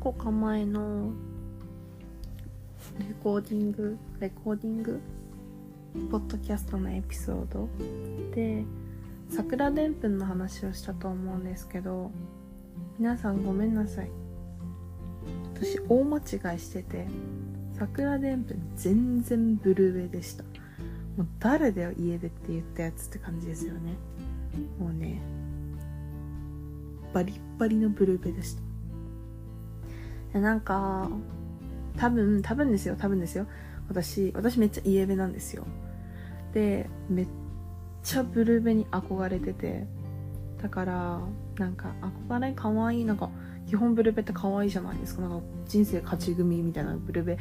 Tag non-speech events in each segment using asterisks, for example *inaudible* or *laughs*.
個か前のレコーディングレコーディング？ポッドキャストのエピソード？で桜でんぷんの話をしたと思うんですけど皆さんごめんなさい。私大間違いしてて桜でんぷん全然ブルーベでした。もう誰だよ家でって言ったやつって感じですよね。もうねバリッバリのブルーベでした。なんか多分多分ですよ多分ですよ。私私めっちゃイエベなんですよ。でめっちゃブルーベに憧れてて。だからなんか憧れ可愛いなんか基本ブルベって可愛いじゃないですか。なんか人生勝ち組みたいなブルベ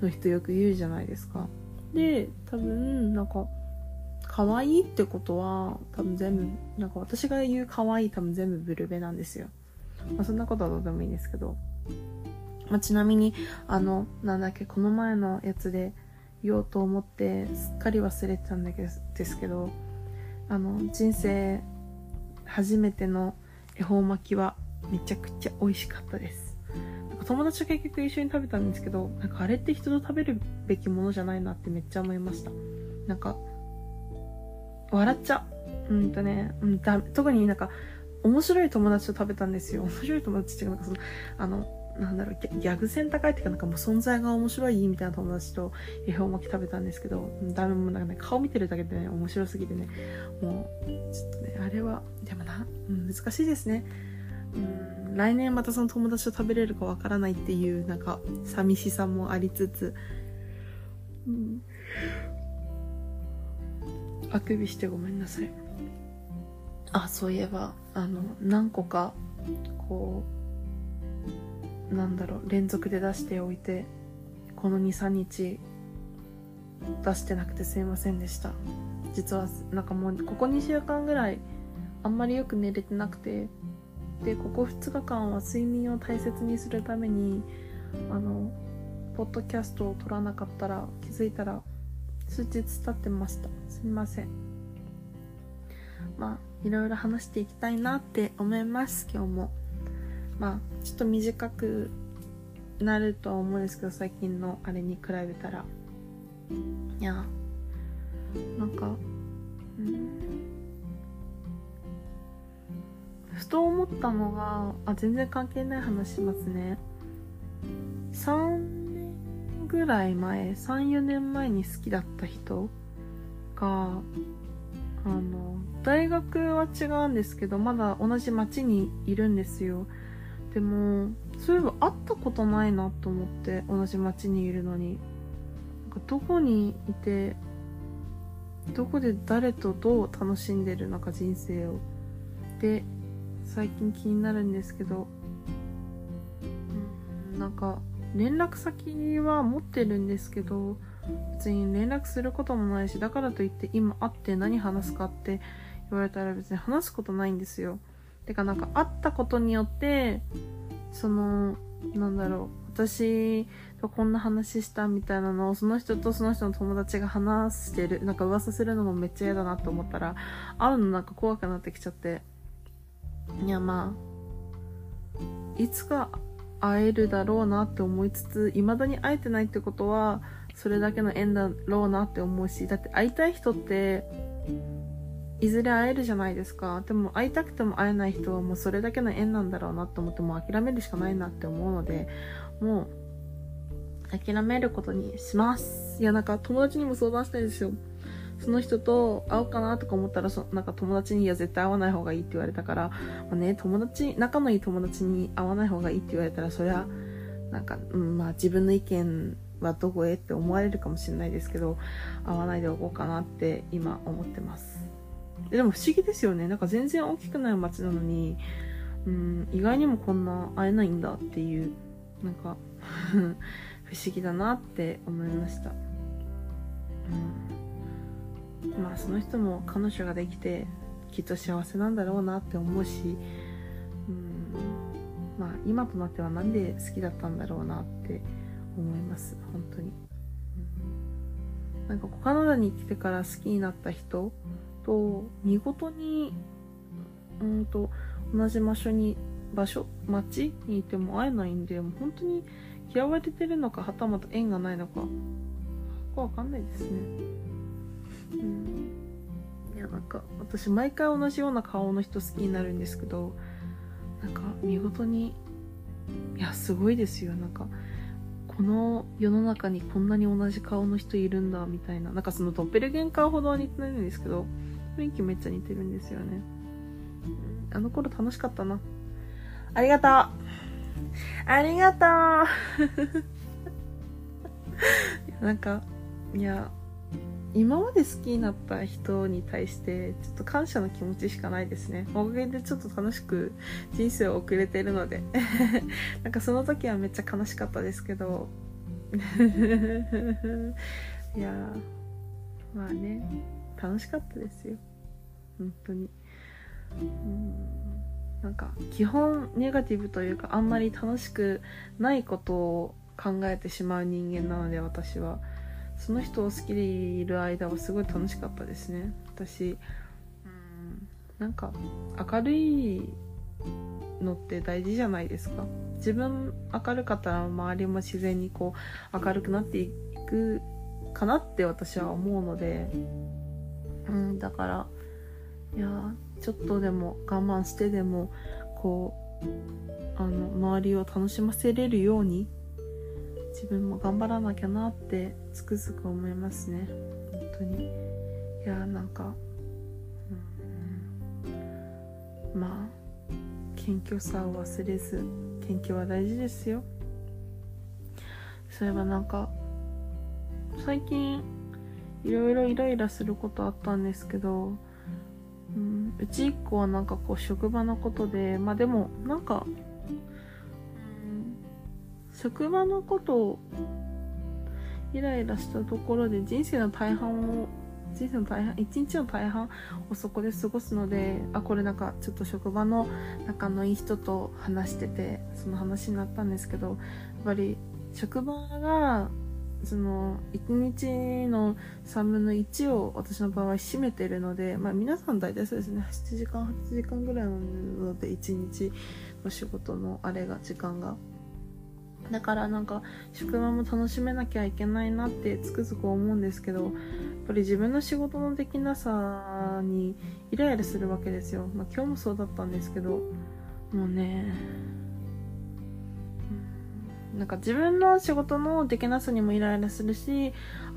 の人よく言うじゃないですか。で多分なんか可愛いってことは多分全部なんか私が言う可愛い多分全部ブルベなんですよ、まあ、そんなことはどうでもいいんですけど、まあ、ちなみにあのなんだっけこの前のやつで言おうと思ってすっかり忘れてたんだけどですけどあの人生初めての恵方巻きはめちゃくちゃ美味しかったです。なんか友達と結局一緒に食べたんですけどなんかあれって人と食べるべきものじゃないなってめっちゃ思いました。なんか笑っちゃう。うんとね、うん、だ特になんか面白い友達と食べたんですよ。面白い友達っていうかなんかそのあのなんだろうギャグ線高いっていうかなんかもう存在が面白いみたいな友達と恵方巻き食べたんですけどダメもなんかね顔見てるだけでね面白すぎてねもうちょっとねあれはでもな、難しいですね。うん来年またその友達と食べれるかわからないっていうなんか寂しさもありつつ、うん、あくびしてごめんなさい。あそういえばあの何個かこうなんだろう連続で出しておいてこの23日出してなくてすいませんでした。実はなんかもうここ2週間ぐらいあんまりよく寝れてなくてでここ2日間は睡眠を大切にするためにあのポッドキャストを撮らなかったら気づいたら数日経ってました。すみません。まあいろいろ話していきたいなって思います今日も。まあちょっと短くなるとは思うんですけど最近のあれに比べたら。いやなんかうん。ふと思ったのがあ全然関係ない話しますね。3年ぐらい前34年前に好きだった人があの大学は違うんですけどまだ同じ町にいるんですよ。でもそういえば会ったことないなと思って同じ町にいるのに。なんかどこにいてどこで誰とどう楽しんでるのか人生を。で最近気になるんですけど、うん、なんか連絡先は持ってるんですけど別に連絡することもないしだからといって今会って何話すかって言われたら別に話すことないんですよ。てかなんか会ったことによってそのなんだろう私とこんな話したみたいなのをその人とその人の友達が話してるなんか噂するのもめっちゃ嫌だなと思ったら会うのなんか怖くなってきちゃっていやまあいつか会えるだろうなって思いつつ未だに会えてないってことはそれだけの縁だろうなって思うしだって会いたい人っていずれ会えるじゃないですか。でも会いたくても会えない人はもうそれだけの縁なんだろうなと思ってもう諦めるしかないなって思うのでもう諦めることにします。いやなんか友達にも相談したいですよ。その人と会おうかなとか思ったらそなんか友達に「いや絶対会わない方がいい」って言われたから、まあ、ね友達仲のいい友達に会わない方がいいって言われたらそりゃなんか、うん、まあ自分の意見はどこへって思われるかもしれないですけど会わないでおこうかなって今思ってます。でも不思議ですよね。なんか全然大きくない街なのにうん意外にもこんな会えないんだっていうなんか *laughs* 不思議だなって思いました、うん。まあその人も彼女ができてきっと幸せなんだろうなって思うしうん。まあ今となっては何で好きだったんだろうなって思います。本当に、うん、なんかカナダに来てから好きになった人と見事にうんと同じ場所に場所街にいても会えないんでもう本当に嫌われてるのかはたまた縁がないのかわかんないですね。うん。いやなんか私毎回同じような顔の人好きになるんですけどなんか見事にいやすごいですよ。なんかこの世の中にこんなに同じ顔の人いるんだみたいな。なんかそのドッペルゲンカーほどは似てないんですけど雰囲気めっちゃ似てるんですよね。あの頃楽しかったな。ありがとう。ありがとう。*laughs* なんかいや今まで好きになった人に対してちょっと感謝の気持ちしかないですね。おかげでちょっと楽しく人生を送れてるので。*laughs* なんかその時はめっちゃ悲しかったですけど。*laughs* いやまあね楽しかったですよ。本当に。うん。なんか基本ネガティブというかあんまり楽しくないことを考えてしまう人間なので私は。その人を好きでいる間はすごい楽しかったですね。私うんなんか明るいのって大事じゃないですか。自分明るかったら周りも自然にこう明るくなっていくかなって私は思うのでうんだからいやちょっとでも我慢してでもこうあの周りを楽しませれるように自分も頑張らなきゃなってつくづく思いますね。本当に。いやなんか、うん、まあ謙虚さを忘れず謙虚は大事ですよ。そういえばなんか最近いろいろイライラすることあったんですけど、うん、うち1個はなんかこう職場のことでまあでもなんかうん職場のことをイライラしたところで人生の大半を人生の大半一日の大半をそこで過ごすのであこれなんかちょっと職場の仲のいい人と話しててその話になったんですけどやっぱり職場がその1日の3分の1を私の場合占めてるので、まあ、皆さん大体そうですね。7時間8時間ぐらいなので1日の仕事のあれが時間が。だからなんか職場も楽しめなきゃいけないなってつくづく思うんですけどやっぱり自分の仕事のできなさにイライラするわけですよ、まあ、今日もそうだったんですけどもうねなんか自分の仕事のできなさにもイライラするし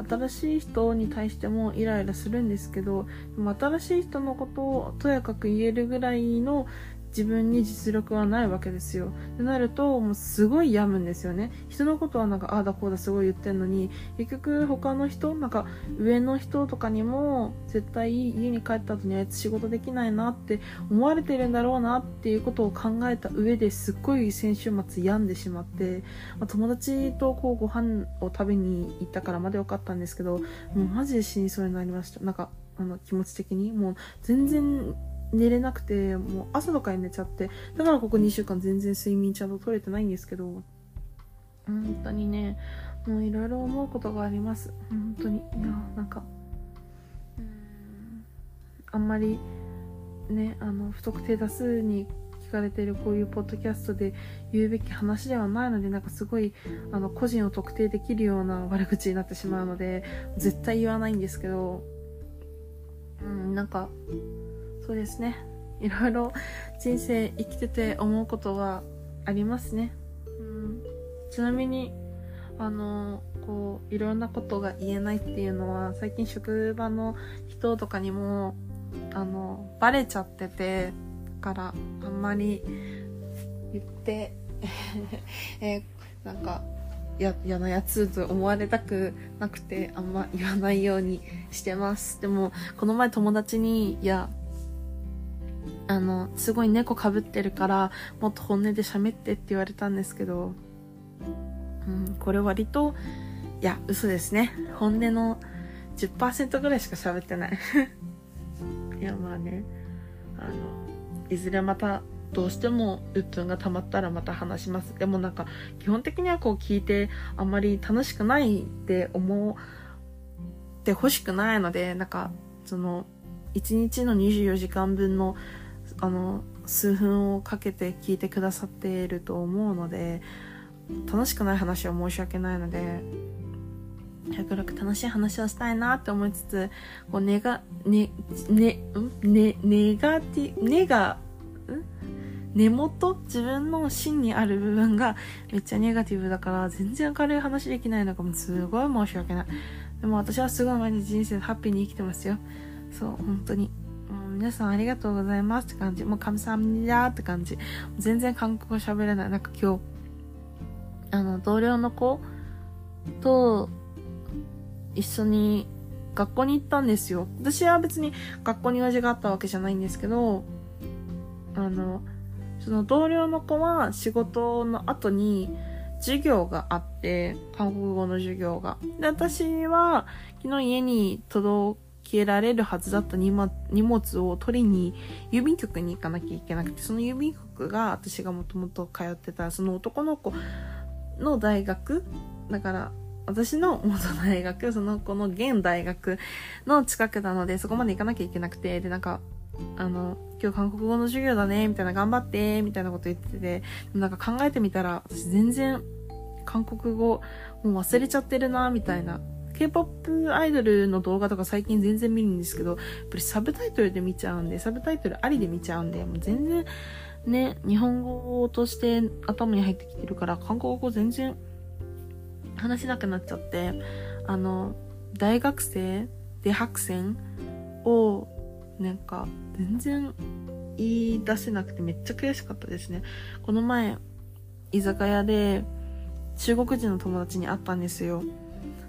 新しい人に対してもイライラするんですけどでも新しい人のことをとやかく言えるぐらいの自分に実力はないわけですよ。ってなると、もうすごい病むんですよね。人のことはなんか、ああだこうだすごい言ってんのに、結局他の人、なんか上の人とかにも、絶対家に帰った後にあいつ仕事できないなって思われてるんだろうなっていうことを考えた上ですっごい先週末病んでしまって、まあ、友達とこうご飯を食べに行ったからまだ良かったんですけど、もうマジで死にそうになりました。なんか、あの気持ち的にもう全然寝れなくて、もう朝とかに寝ちゃって、だからここ2週間全然睡眠ちゃんと取れてないんですけど、本当にね、もういろいろ思うことがあります。本当に。いや、なんか、あんまりね、あの、不特定多数に聞かれているこういうポッドキャストで言うべき話ではないので、なんかすごい、あの、個人を特定できるような悪口になってしまうので、絶対言わないんですけど、うん、なんか、そうですね。いろいろ人生生きてて思うことはありますね、うん、ちなみにあのこういろんなことが言えないっていうのは最近職場の人とかにもあのバレちゃっててからあんまり言って *laughs* えー、なんかや嫌なやつと思われたくなくてあんま言わないようにしてます。でもこの前友達にいやあの、すごい猫かぶってるから、もっと本音で喋ってって言われたんですけど、うん、これ割と、いや、嘘ですね。本音の10%ぐらいしか喋ってない。*laughs* いや、まあね、あの、いずれまた、どうしても鬱憤が溜まったらまた話します。でもなんか、基本的にはこう聞いて、あんまり楽しくないって思って欲しくないので、なんか、その、1日の24時間分のあの数分をかけて聞いてくださっていると思うので楽しくない話は申し訳ないので極力楽しい話をしたいなって思いつつこうネガねねん？ねネガティネガ根元？自分の芯にある部分がめっちゃネガティブだから全然明るい話できないのかもすごい申し訳ない。でも私はすごい毎日人生ハッピーに生きてますよ。そう本当に。皆さんありがとうございますって感じ。もう神様だって感じ。全然韓国語喋れない。なんか今日あの同僚の子と一緒に学校に行ったんですよ。私は別に学校に用事があったわけじゃないんですけどあのその同僚の子は仕事の後に授業があって、韓国語の授業が。で、私は昨日家に届けられるはずだった荷物を取りに郵便局に行かなきゃいけなくて、その郵便局が私がもともと通ってたその男の子の大学だから私の元大学、その子の現大学の近くなので、そこまで行かなきゃいけなくて、で、なんか、あの、今日韓国語の授業だね、みたいな、頑張って、みたいなこと言ってて、なんか考えてみたら、私全然、韓国語、もう忘れちゃってるな、みたいな。K-POP アイドルの動画とか最近全然見るんですけど、やっぱりサブタイトルで見ちゃうんで、サブタイトルありで見ちゃうんで、もう全然、ね、日本語として頭に入ってきてるから、韓国語全然話せなくなっちゃって、あの、大学生で白線をなんか全然言い出せなくてめっちゃ悔しかったですね。この前、居酒屋で中国人の友達に会ったんですよ。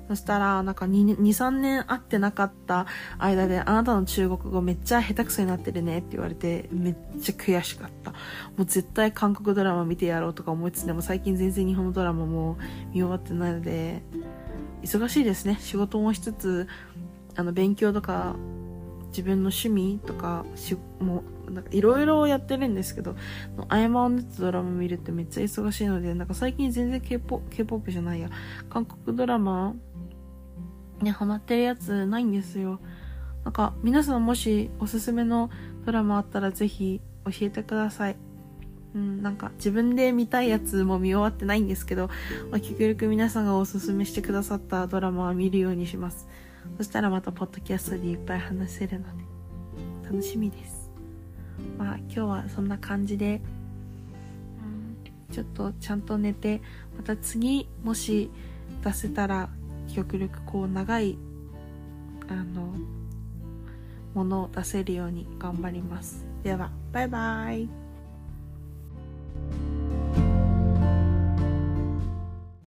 そしたら、なんか2、2 3年会ってなかった間で、あなたの中国語めっちゃ下手くそになってるねって言われて、めっちゃ悔しかった。もう絶対韓国ドラマ見てやろうとか思いつつでも最近全然日本のドラマも見終わってないので、忙しいですね。仕事もしつつ、あの、勉強とか自分の趣味とかしもうなんかいろいろやってるんですけど合間を縫ってドラマ見るってめっちゃ忙しいのでなんか最近全然 K-POP じゃないや韓国ドラマにハマってるやつないんですよ。なんか皆さんもしおすすめのドラマあったらぜひ教えてください。うん、なんか自分で見たいやつも見終わってないんですけど、まあ、極力皆さんがおすすめしてくださったドラマは見るようにします。そしたらまたポッドキャストでいっぱい話せるので楽しみです。まあ今日はそんな感じで、うん、ちょっとちゃんと寝てまた次もし出せたら極力こう長いあのものを出せるように頑張ります。ではバイバイ。